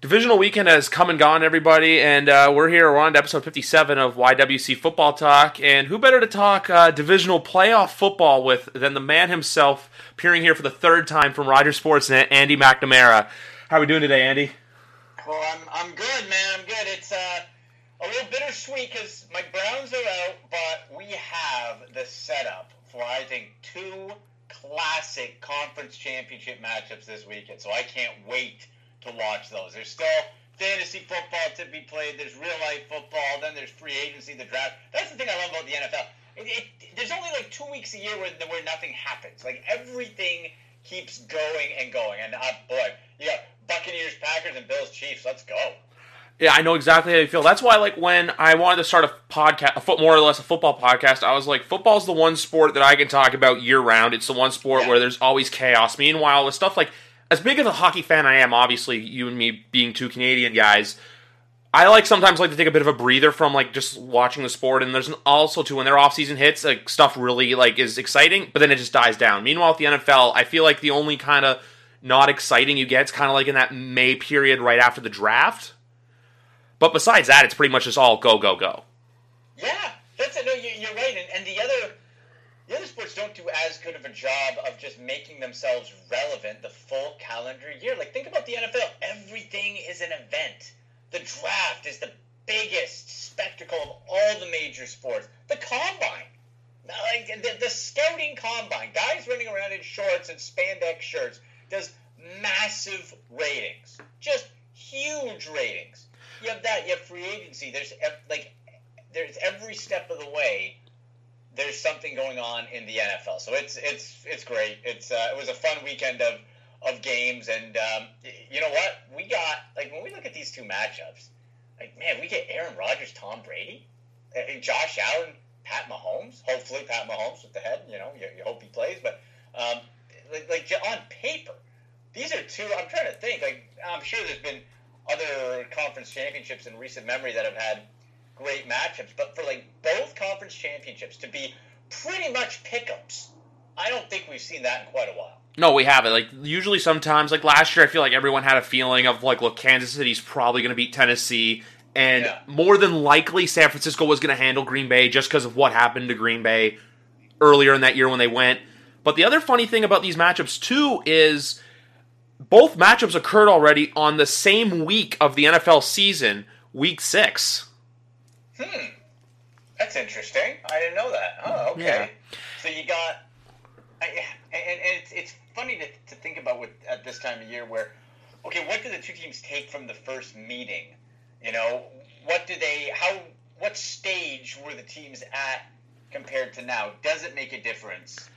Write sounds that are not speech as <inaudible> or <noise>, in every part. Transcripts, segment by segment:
Divisional weekend has come and gone, everybody, and uh, we're here. We're on to episode 57 of YWC Football Talk. And who better to talk uh, divisional playoff football with than the man himself, appearing here for the third time from Rogers Sportsnet, Andy McNamara. How are we doing today, Andy? Well, I'm, I'm good, man. I'm good. It's uh, a little bittersweet because my Browns are out, but we have the setup for, I think, two classic conference championship matchups this weekend. So I can't wait to watch those. There's still fantasy football to be played. There's real life football. Then there's free agency, the draft. That's the thing I love about the NFL. It, it, there's only like two weeks a year where, where nothing happens. Like everything keeps going and going. And uh, boy, you got Buccaneers, Packers, and Bills, Chiefs. Let's go. Yeah, I know exactly how you feel. That's why, like, when I wanted to start a podcast, a foot more or less a football podcast, I was like, football's the one sport that I can talk about year round. It's the one sport Yeah. where there's always chaos. Meanwhile, with stuff like as big of a hockey fan I am, obviously, you and me being two Canadian guys, I like sometimes like to take a bit of a breather from like just watching the sport. And there's an, also too when their off season hits, like stuff really like is exciting, but then it just dies down. Meanwhile, with the NFL, I feel like the only kind of not exciting you get is kind of like in that May period right after the draft. But besides that, it's pretty much just all go go go. Yeah, that's it. No, you, you're right. And, and the other the other sports don't do as good of a job of just making themselves relevant the full calendar year. Like think about the NFL. Everything is an event. The draft is the biggest spectacle of all the major sports. The combine. Like the, the scouting combine, guys running around in shorts and spandex shirts does massive ratings, just huge ratings. You have that. You have free agency. There's like there's every step of the way there's something going on in the NFL. So it's it's it's great. It's uh, it was a fun weekend of of games, and um, you know what? We got like when we look at these two matchups, like man, we get Aaron Rodgers, Tom Brady, and Josh Allen, Pat Mahomes. Hopefully, Pat Mahomes with the head. You know, you, you hope he plays, but um, like, like on paper, these are two. I'm trying to think. Like I'm sure there's been other conference championships in recent memory that have had great matchups, but for like both conference championships to be pretty much pickups, I don't think we've seen that in quite a while. No, we haven't. Like usually, sometimes, like last year, I feel like everyone had a feeling of like, look, Kansas City's probably going to beat Tennessee, and Yeah. more than likely, San Francisco was going to handle Green Bay just because of what happened to Green Bay earlier in that year when they went. But the other funny thing about these matchups too is both matchups occurred already on the same week of the NFL season, Week Six. Hmm, that's interesting. I didn't know that. Oh, okay. Yeah. So you got, I, and, and it's it's funny to, to think about with at this time of year where, okay, what do the two teams take from the first meeting? You know, what do they? How? What stage were the teams at compared to now? Does it make a difference?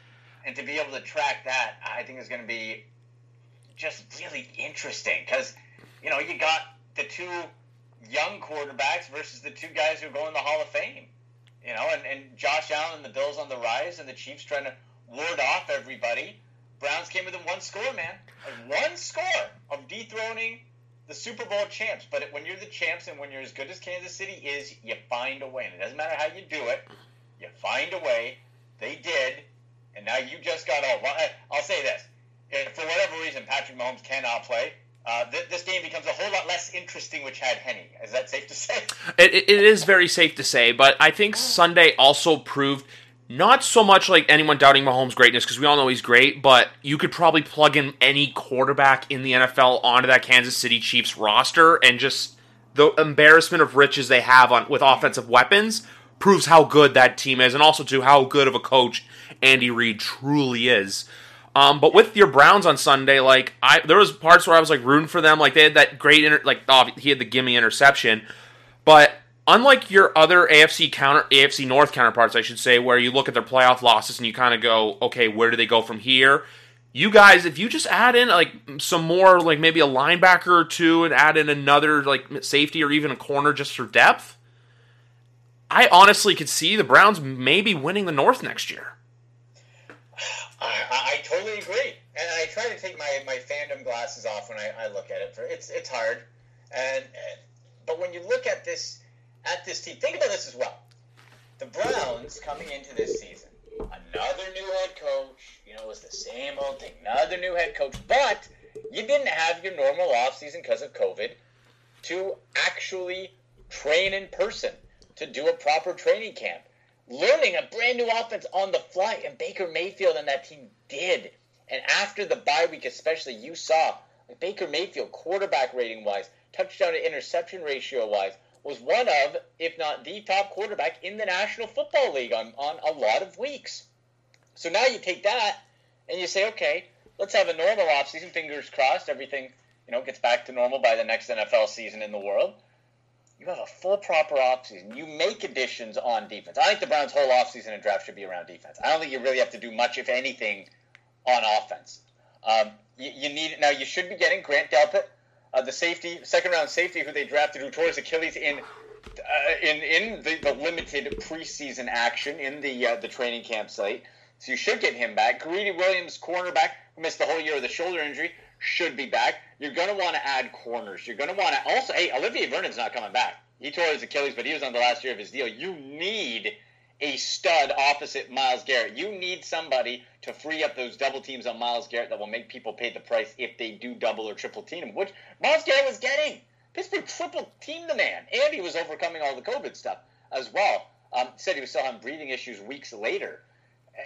And to be able to track that, I think is going to be just really interesting because you know you got the two young quarterbacks versus the two guys who going to the Hall of Fame. You know, and, and Josh Allen and the Bills on the rise, and the Chiefs trying to ward off everybody. Browns came within one score, man. Like one score of dethroning the Super Bowl champs. But when you're the champs and when you're as good as Kansas City is, you find a way. And it doesn't matter how you do it, you find a way. They did, and now you just got I- I'll say this: if for whatever reason Patrick Mahomes cannot play, uh, th- this game becomes a whole lot less interesting with Chad Henne. Is that safe to say? It, it it is very safe to say, but I think Sunday also proved not so much like anyone doubting Mahomes' greatness because we all know he's great, but you could probably plug in any quarterback in the NFL onto that Kansas City Chiefs roster, and just the embarrassment of riches they have on with offensive weapons proves how good that team is, and also to how good of a coach Andy Reid truly is. Um, but with your Browns on Sunday, like I, there was parts where I was like rooting for them. Like they had that great, inter- like oh, he had the gimme interception. But unlike your other AFC counter, AFC North counterparts, I should say, where you look at their playoff losses and you kind of go, okay, where do they go from here? you guys, if you just add in like some more, like maybe a linebacker or two, and add in another like safety or even a corner just for depth, I honestly could see the Browns maybe winning the North next year. I, I totally agree, and I try to take my, my fandom glasses off when I, I look at it. For it's it's hard, and, but when you look at this at this team, think about this as well. The Browns coming into this season, another new head coach. You know, it was the same old thing. Another new head coach, but you didn't have your normal offseason because of COVID to actually train in person, to do a proper training camp learning a brand new offense on the fly, and Baker Mayfield and that team did. And after the bye week, especially, you saw Baker Mayfield, quarterback rating wise, touchdown to interception ratio wise, was one of, if not the top quarterback in the National Football League on, on a lot of weeks. So now you take that and you say, okay, let's have a normal offseason. Fingers crossed, everything you know gets back to normal by the next NFL season in the world you have a full proper offseason. You make additions on defense. I think the Browns' whole offseason and draft should be around defense. I don't think you really have to do much, if anything, on offense. Um, you, you, need now. You should be getting Grant Delpit, uh, the safety, second round safety, who they drafted, who tore his Achilles in uh, in in the, the, limited preseason action in the uh, the training camp site. So you should get him back. Greedy Williams, cornerback, who missed the whole year with a shoulder injury, should be back. You're going to want to add corners. You're going to want to also. Hey, Olivier Vernon's not coming back. He tore his Achilles, but he was on the last year of his deal. You need a stud opposite Myles Garrett. You need somebody to free up those double teams on Myles Garrett that will make people pay the price if they do double or triple team him, which Myles Garrett was getting. Pittsburgh triple teamed the man, and he was overcoming all the COVID stuff as well. Um, said he was still having breathing issues weeks later.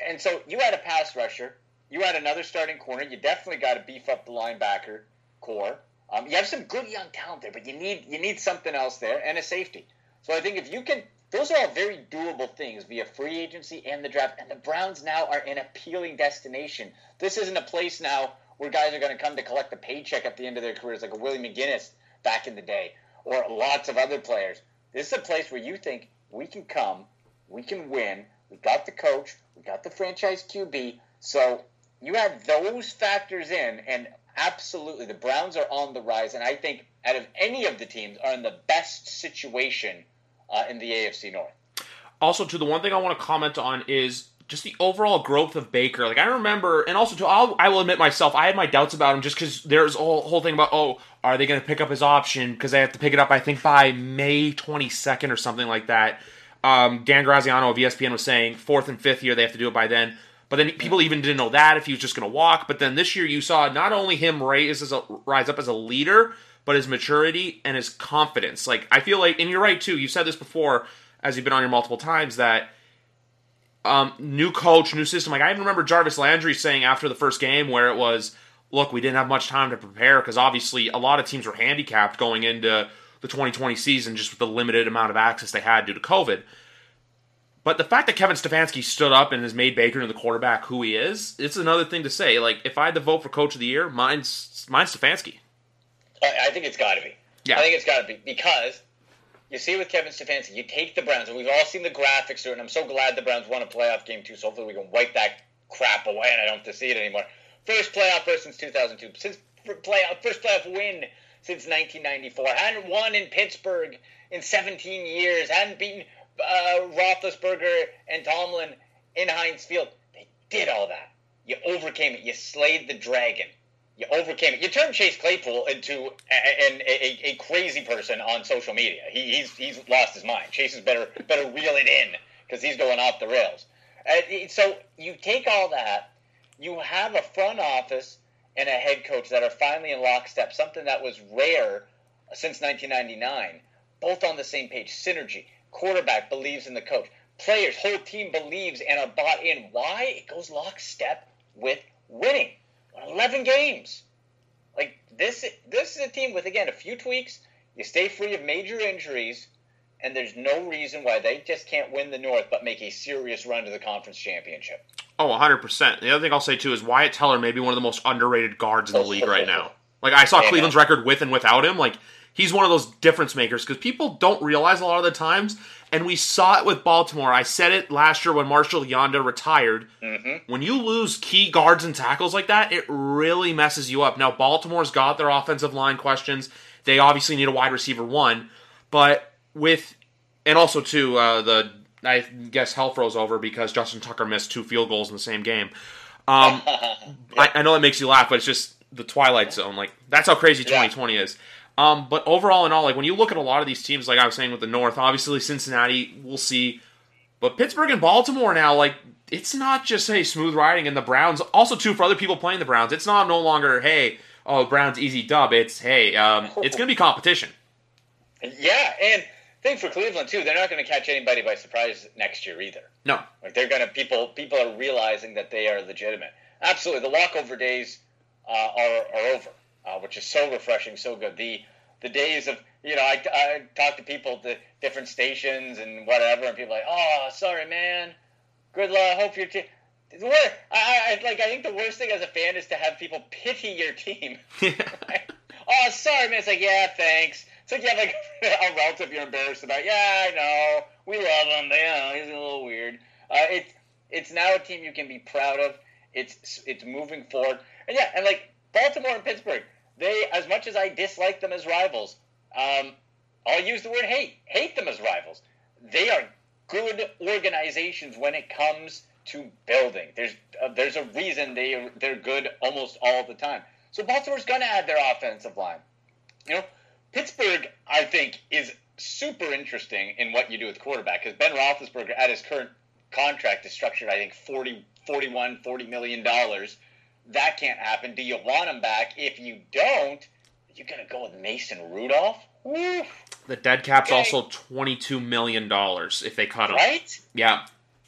And so you had a pass rusher you had another starting corner. You definitely got to beef up the linebacker core. Um, you have some good young talent there, but you need you need something else there and a safety. So I think if you can, those are all very doable things via free agency and the draft. And the Browns now are an appealing destination. This isn't a place now where guys are going to come to collect a paycheck at the end of their careers, like a Willie McGinest back in the day, or lots of other players. This is a place where you think we can come, we can win. We got the coach, we got the franchise QB. So you have those factors in, and absolutely, the Browns are on the rise, and I think out of any of the teams are in the best situation uh, in the AFC North. Also, to the one thing I want to comment on is just the overall growth of Baker. Like I remember, and also to I'll, I will admit myself, I had my doubts about him just because there's a whole, whole thing about oh, are they going to pick up his option because they have to pick it up I think by May 22nd or something like that. Um, Dan Graziano of ESPN was saying fourth and fifth year they have to do it by then. But then people even didn't know that if he was just going to walk. But then this year you saw not only him rise as a, rise up as a leader, but his maturity and his confidence. Like I feel like, and you're right too. You've said this before, as you've been on here multiple times, that um, new coach, new system. Like I even remember Jarvis Landry saying after the first game where it was, look, we didn't have much time to prepare because obviously a lot of teams were handicapped going into the 2020 season just with the limited amount of access they had due to COVID. But the fact that Kevin Stefanski stood up and has made Baker into the quarterback who he is, it's another thing to say. Like, if I had to vote for Coach of the Year, mine's mine's Stefanski. I, think it's got to be. Yeah. I think it's got to be because you see with Kevin Stefanski, you take the Browns, and we've all seen the graphics to it, and I'm so glad the Browns won a playoff game too. So hopefully we can wipe that crap away, and I don't have to see it anymore. First playoff berth since 2002, since playoff first playoff win since 1994. Hadn't won in Pittsburgh in 17 years. Hadn't beaten uh, Roethlisberger and Tomlin in Heinz Field. They did all that. You overcame it. You slayed the dragon. You overcame it. You turned Chase Claypool into a, a, a crazy person on social media. He, he's he's lost his mind. Chase is better better reel it in because he's going off the rails. Uh, so you take all that. You have a front office and a head coach that are finally in lockstep. Something that was rare since 1999. Both on the same page. Synergy quarterback believes in the coach. Players, whole team believes and are bought in. Why? It goes lockstep with winning. 11 games. Like this this is a team with again a few tweaks. You stay free of major injuries, and there's no reason why they just can't win the North but make a serious run to the conference championship. Oh, 100%. The other thing I'll say too is Wyatt Teller may be one of the most underrated guards in the oh. league right now. <laughs> Like I saw Cleveland's record with and without him. Like he's one of those difference makers because people don't realize a lot of the times, and we saw it with Baltimore. I said it last year when Marshall Yanda retired. Mm-hmm. When you lose key guards and tackles like that, it really messes you up. Now, Baltimore's got their offensive line questions. They obviously need a wide receiver one, but with and also too uh, the I guess hell froze over because Justin Tucker missed two field goals in the same game. Um, <laughs> I, I know that makes you laugh, but it's just the twilight zone. Like that's how crazy Yeah. 2020 is. Um, but overall, in all, like when you look at a lot of these teams, like I was saying with the North, obviously Cincinnati, we'll see. But Pittsburgh and Baltimore now, like it's not just hey smooth riding, and the Browns also too for other people playing the Browns. It's not no longer hey oh Browns easy dub. It's hey um, it's gonna be competition. Yeah, and thing for Cleveland too, they're not going to catch anybody by surprise next year either. No, Like they're gonna people people are realizing that they are legitimate. Absolutely, the walkover days uh, are are over, uh, which is so refreshing, so good. The the days of you know I, I talk to people at the different stations and whatever, and people are like, oh, sorry, man. Good luck. Hope your team. The wor- I, I like. I think the worst thing as a fan is to have people pity your team. <laughs> <laughs> oh, sorry, man. It's like, yeah, thanks. It's like you have like <laughs> a relative you're embarrassed about. Yeah, I know. We love him. But, yeah, he's a little weird. Uh, it's it's now a team you can be proud of. It's it's moving forward, and yeah, and like Baltimore and Pittsburgh, they as much as I dislike them as rivals, um, I'll use the word hate. Hate them as rivals. They are good organizations when it comes to building. There's uh, there's a reason they they're good almost all the time. So Baltimore's going to add their offensive line. You know, Pittsburgh I think is super interesting in what you do with quarterback because Ben Roethlisberger at his current contract is structured I think 40 41 40 million dollars. That can't happen. Do you want him back? If you don't, you're going to go with Mason Rudolph? Woo, the dead cap's Okay. also twenty two million dollars if they cut him. right? Yeah,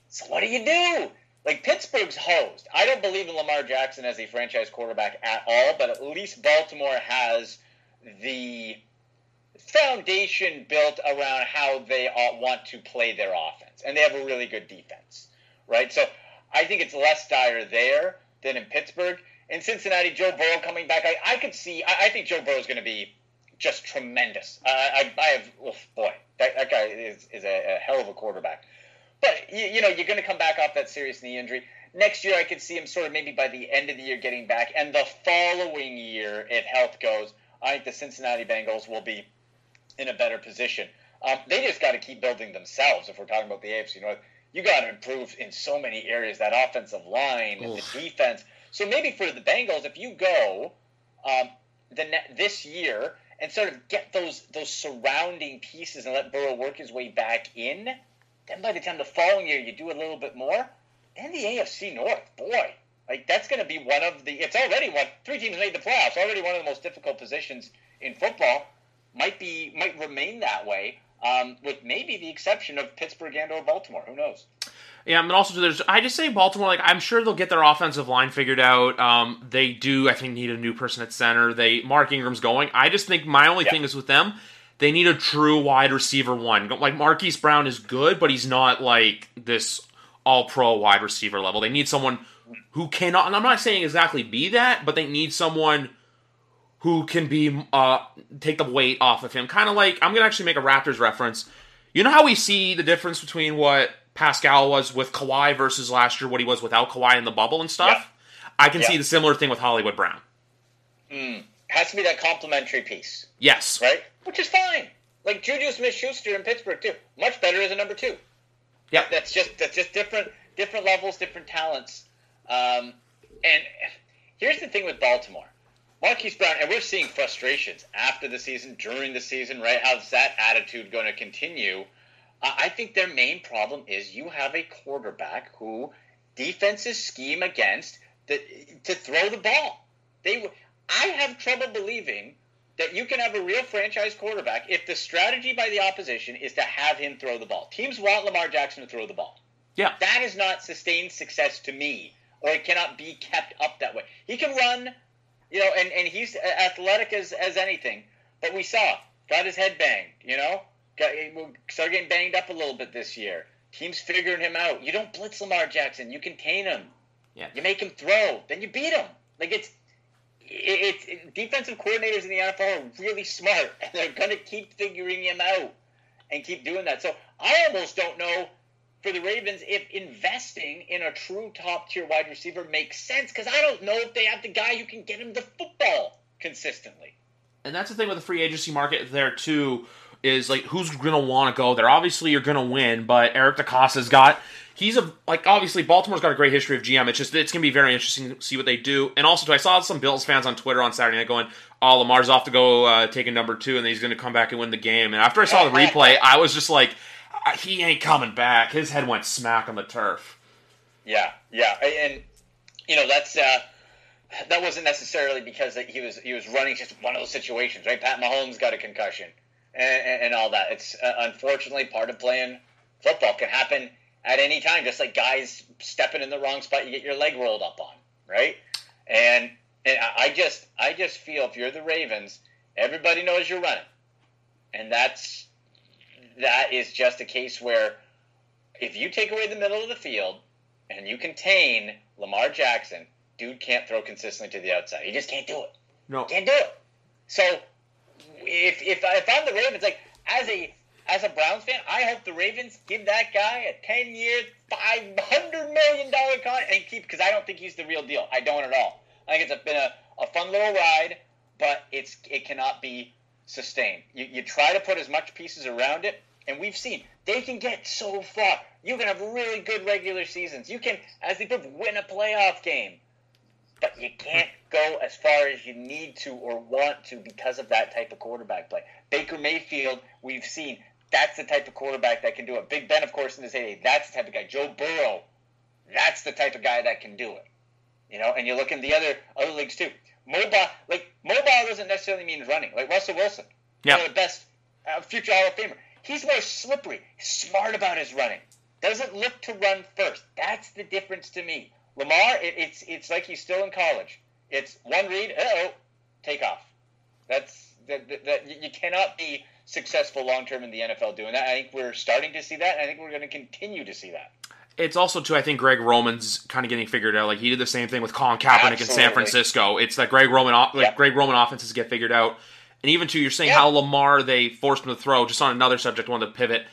So what do you do? Like Pittsburgh's hosed. I don't believe in Lamar Jackson as a franchise quarterback at all, but at least Baltimore has the foundation built around how they want to play their offense, and they have a really good defense, right? So I think it's less dire there than in Pittsburgh. In Cincinnati, Joe Burrow coming back, I, I could see. I, I think Joe Burrow is going to be just tremendous. Uh, I, I have, oh boy, that, that guy is, is a, a hell of a quarterback. But you, you know, you're going to come back off that serious knee injury. Next year, I could see him sort of maybe by the end of the year getting back, and the following year, if health goes, I think the Cincinnati Bengals will be in a better position. Um, they just got to keep building themselves. If we're talking about the AFC North, you got to improve in so many areas. That offensive line, Oof. the defense. So maybe for the Bengals, if you go um, the ne- this year and sort of get those those surrounding pieces and let Burrow work his way back in, then by the time the following year you do a little bit more, then the AFC North, boy, like that's going to be one of the. It's already one. Three teams made the playoffs. Already one of the most difficult positions in football. Might be might remain that way, um, with maybe the exception of Pittsburgh and or Baltimore. Who knows? Yeah, and also there's I just say Baltimore like I'm sure they'll get their offensive line figured out. Um, they do I think need a new person at center. They Mark Ingram's going. I just think my only Yeah. thing is with them, they need a true wide receiver one. Like Marquise Brown is good, but he's not like this all pro wide receiver level. They need someone who cannot and I'm not saying exactly be that, but they need someone who can be uh take the weight off of him. Kind of like I'm gonna actually make a Raptors reference. You know how we see the difference between what Pascal was with Kawhi versus last year, what he was without Kawhi in the bubble and stuff? Yeah. I can Yeah. see the similar thing with Hollywood Brown. Mm. Has to be that complementary piece, Yes. right? Which is fine. Like Juju Smith-Schuster in Pittsburgh too, much better as a number two. Yeah. that's just that's just different different levels, different talents. Um, and here's the thing with Baltimore, Marquise Brown, and we're seeing frustrations after the season, during the season, right? How's that attitude going to continue? I think their main problem is you have a quarterback who defenses scheme against the, to throw the ball. They, I have trouble believing that you can have a real franchise quarterback if the strategy by the opposition is to have him throw the ball. Teams want Lamar Jackson to throw the ball. Yeah. That is not sustained success to me, or it cannot be kept up that way. He can run, you know, and, and he's athletic as, as anything, but we saw, got his head banged, you know, got, started getting banged up a little bit this year. Teams figuring him out. You don't blitz Lamar Jackson, you contain him. Yeah. You make him throw, then you beat him. Like it's it's it, defensive coordinators in the NFL are really smart, and they're going to keep figuring him out and keep doing that. So I almost don't know for the Ravens if investing in a true top tier wide receiver makes sense because I don't know if they have the guy who can get him the football consistently. And that's the thing with the free agency market there too is like who's gonna want to go there. Obviously, you're gonna win, but Eric DeCosta's got he's a like obviously Baltimore's got a great history of GM. It's just it's gonna be very interesting to see what they do. And also, too, I saw some Bills fans on Twitter on Saturday night going, "Oh, Lamar's off to go uh, take a number two, and then he's gonna come back and win the game." And after I saw the <laughs> replay, I was just like, "He ain't coming back." His head went smack on the turf. Yeah, yeah, and you know that's. uh that wasn't necessarily because he was he was running just one of those situations, right? Pat Mahomes got a concussion and, and all that. It's uh, unfortunately part of playing football. Can happen at any time, just like guys stepping in the wrong spot, you get your leg rolled up on, right? And and I just I just feel if you're the Ravens, everybody knows you're running, and that's that is just a case where if you take away the middle of the field and you contain Lamar Jackson, dude can't throw consistently to the outside. He just can't do it. No, can't do it. So if if, if I'm the Ravens, like as a as a Browns fan, I hope the Ravens give that guy a ten year, five hundred million dollar contract and keep because I don't think he's the real deal. I don't at all. I think it's been a, a fun little ride, but it's it cannot be sustained. You, you try to put as much pieces around it, and we've seen they can get so far. You can have really good regular seasons. You can, as they put, win a playoff game but you can't <laughs> go as far as you need to or want to because of that type of quarterback play. Baker Mayfield, we've seen that's the type of quarterback that can do it. Big Ben, of course, in his heyday, that's the type of guy. Joe Burrow, that's the type of guy that can do it. You know, and you look in the other other leagues too. Mobile, like mobile, doesn't necessarily mean running. Like Russell Wilson, yeah. one of the best uh, future Hall of Famer. He's more slippery, smart about his running. Doesn't look to run first. That's the difference to me. Lamar, it, it's it's like he's still in college. It's one read, uh oh, take off. That's that, that, that you cannot be successful long term in the NFL doing that. I think we're starting to see that. And I think we're going to continue to see that. It's also too. I think Greg Roman's kind of getting figured out. Like he did the same thing with Colin Kaepernick Absolutely. in San Francisco. It's that Greg Roman, like yep. Greg Roman offenses get figured out. And even too, you're saying yep. how Lamar they forced him to throw. Just on another subject, wanted to pivot.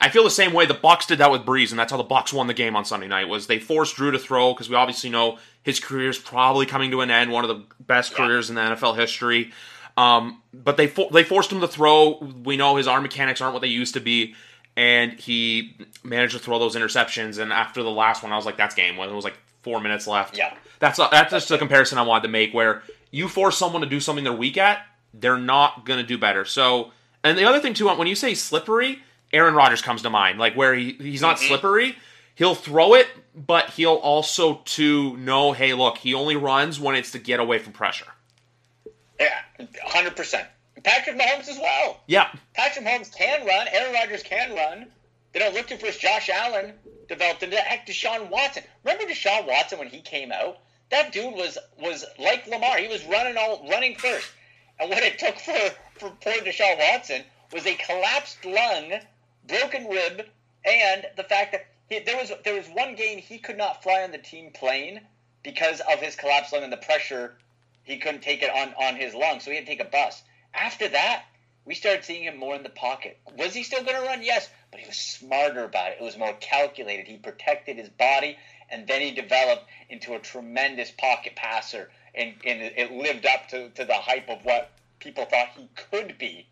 I feel the same way. The Bucs did that with Brees, and that's how the Bucs won the game on Sunday night. Was they forced Drew to throw because we obviously know his career is probably coming to an end, one of the best yeah. careers in the NFL history. Um, but they they forced him to throw. We know his arm mechanics aren't what they used to be, and he managed to throw those interceptions. And after the last one, I was like, "That's game." When it was like four minutes left. Yeah, that's a, that's just a comparison I wanted to make. Where you force someone to do something they're weak at, they're not going to do better. So, and the other thing too, when you say slippery Aaron Rodgers comes to mind, like where he, he's not mm-hmm. slippery. He'll throw it, but he'll also to know, hey, look, he only runs when it's to get away from pressure. Yeah, hundred percent. Patrick Mahomes as well. Yeah, Patrick Mahomes can run. Aaron Rodgers can run. They don't look to first. Josh Allen developed into heck Deshaun Watson. Remember Deshaun Watson when he came out? That dude was was like Lamar. He was running all running first. And what it took for for poor Deshaun Watson was a collapsed lung broken rib, and the fact that he, there was there was one game he could not fly on the team plane because of his collapsed lung and the pressure he couldn't take it on on his lung, so he had to take a bus. After that, we started seeing him more in the pocket. Was he still going to run? Yes, but he was smarter about it. It was more calculated. He protected his body, and then he developed into a tremendous pocket passer, and, and it lived up to, to the hype of what people thought he could be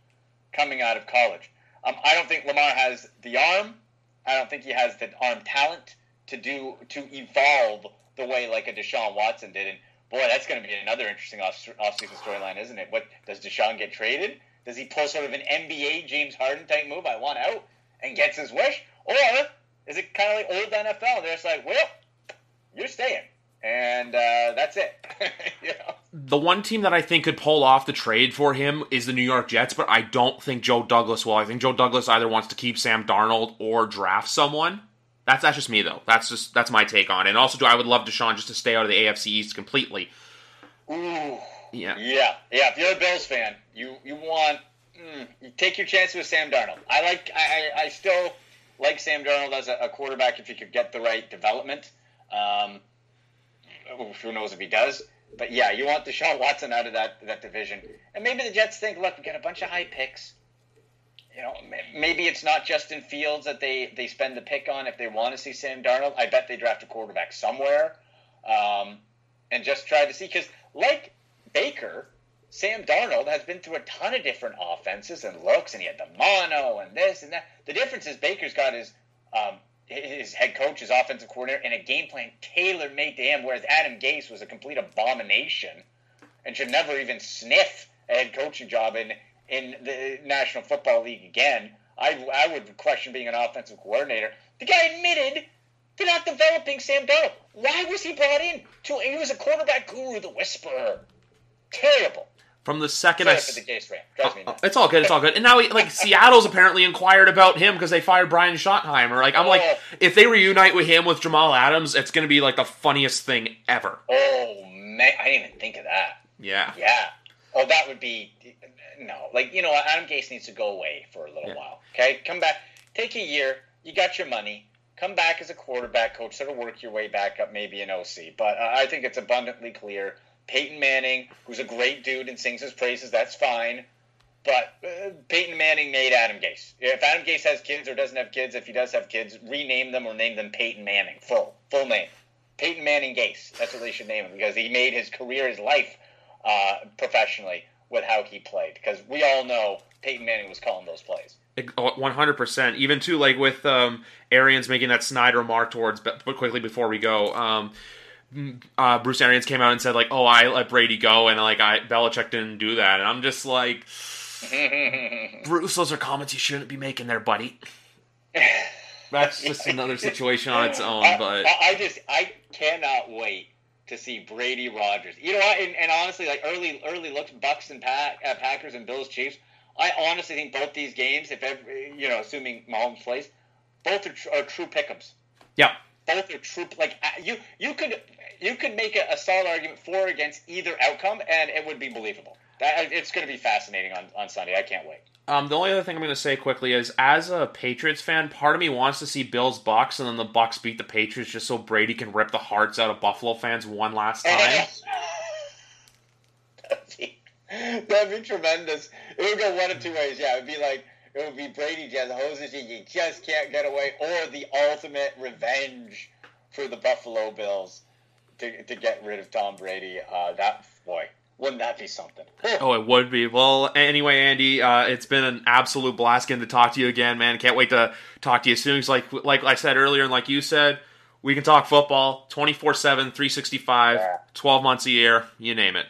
coming out of college. Um, I don't think Lamar has the arm. I don't think he has the arm talent to do to evolve the way like a Deshaun Watson did. And boy, that's going to be another interesting off- offseason storyline, isn't it? What does Deshaun get traded? Does he pull sort of an NBA James Harden type move? I want out and gets his wish, or is it kind of like old NFL? They're just like, well, you're staying and uh, that's it. <laughs> you know? The one team that I think could pull off the trade for him is the New York Jets, but I don't think Joe Douglas will. I think Joe Douglas either wants to keep Sam Darnold or draft someone. That's that's just me though. That's just that's my take on it. And also, do I would love Deshaun just to stay out of the AFC East completely. Ooh, yeah, yeah, yeah. If you're a Bills fan, you you want mm, you take your chances with Sam Darnold. I like I, I, I still like Sam Darnold as a, a, quarterback if he could get the right development. Um, who knows if he does. but yeah, you want Deshaun Watson out of that that division, and maybe the Jets think, look, we got a bunch of high picks. You know, maybe it's not Justin Fields that they they spend the pick on if they want to see Sam Darnold. I bet they draft a quarterback somewhere, um, and just try to see because like Baker, Sam Darnold has been through a ton of different offenses and looks, and he had the mono and this and that. The difference is Baker's got his um, his head coach, his offensive coordinator, and a game plan tailor made to him, whereas Adam Gase was a complete abomination and should never even sniff a head coaching job in in the National Football League again. I, I would question being an offensive coordinator. The guy admitted to not developing Sam Darnold. Why was he brought in? To he was a quarterback guru, the whisperer. Terrible. From the second Sorry I, for the Gase rant. Drives me oh, nuts. it's all good. It's all good. And now, he, like Seattle's apparently inquired about him because they fired Brian Schottenheimer. Like I'm like, Oh. if they reunite with him with Jamal Adams, it's gonna be like the funniest thing ever. Oh man, I didn't even think of that. Yeah. Yeah. Oh, that would be no. Like you know? Adam Gase needs to go away for a little Yeah. while. Okay, come back. Take a year. You got your money. Come back as a quarterback coach. Sort of work your way back up, maybe an OC. But uh, I think it's abundantly clear. Peyton Manning, who's a great dude and sings his praises, that's fine. But uh, Peyton Manning made Adam Gase. If Adam Gase has kids or doesn't have kids, if he does have kids, rename them or name them Peyton Manning. Full, full name. Peyton Manning Gase. That's what they should name him because he made his career, his life, uh, professionally with how he played. Because we all know Peyton Manning was calling those plays. One hundred percent. Even too, like with um, Arians making that snide remark towards, but quickly before we go, um, uh, Bruce Arians came out and said like, "Oh, I let Brady go," and like, I Belichick didn't do that, and I'm just like, <laughs> Bruce, those are comments you shouldn't be making there, buddy. <laughs> That's just another situation on its own, I, but I, I just I cannot wait to see Brady Rodgers. You know what? And, and honestly, like early early looks, Bucs and Pack, uh, Packers and Bills Chiefs. I honestly think both these games, if ever, you know, assuming Mahomes plays, both are, tr- are true pick'ems. yeah, both are true. Like uh, you, you could you could make a, a solid argument for or against either outcome, and it would be believable. That it's going to be fascinating on, on Sunday. I can't wait. Um, the only other thing I'm going to say quickly is, as a Patriots fan, part of me wants to see Bills Bucs and then the Bucs beat the Patriots just so Brady can rip the hearts out of Buffalo fans one last <laughs> time. that'd, be, that'd be tremendous. It would go one of two ways. Yeah, it'd be like it would be Brady just hoses you. You just can't get away, or the ultimate revenge for the Buffalo Bills to, to get rid of Tom Brady. Uh, that boy, wouldn't that be something? <laughs> Oh, it would be. Well, anyway, Andy, uh, it's been an absolute blast getting to talk to you again, man. Can't wait to talk to you soon. like like I said earlier, and like you said, we can talk football 24 7, 365, Yeah. 12 months a year, you name it.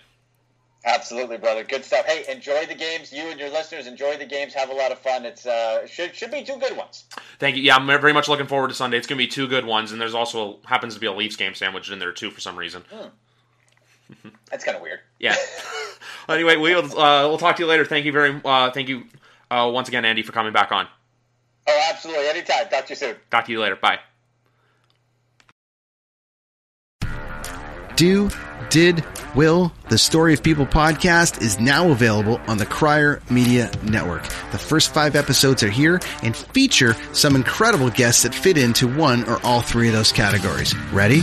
Absolutely, brother. Good stuff. Hey, enjoy the games. You and your listeners enjoy the games. Have a lot of fun. It's uh should should be two good ones. Thank you. Yeah, I'm very much looking forward to Sunday. It's going to be two good ones, and there's also happens to be a Leafs game sandwiched in there too for some reason. That's kind of weird. Yeah. <laughs> anyway, we'll uh, we'll talk to you later. Thank you very uh, thank you uh, once again, Andy, for coming back on. Oh, absolutely. Anytime. Talk to you soon. Talk to you later. Bye. Do, Did, Will, the Story of People podcast is now available on the Crier Media Network. The first five episodes are here and feature some incredible guests that fit into one or all three of those categories. Ready?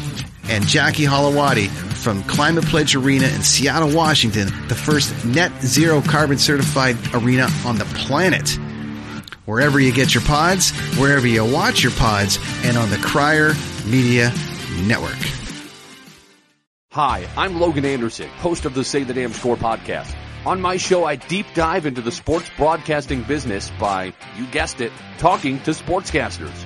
And Jackie Holowati from Climate Pledge Arena in Seattle, Washington, the first net zero carbon certified arena on the planet. Wherever you get your pods, wherever you watch your pods, and on the Crier Media Network. Hi, I'm Logan Anderson, host of the Say the Damn Score podcast. On my show, I deep dive into the sports broadcasting business by, you guessed it, talking to sportscasters.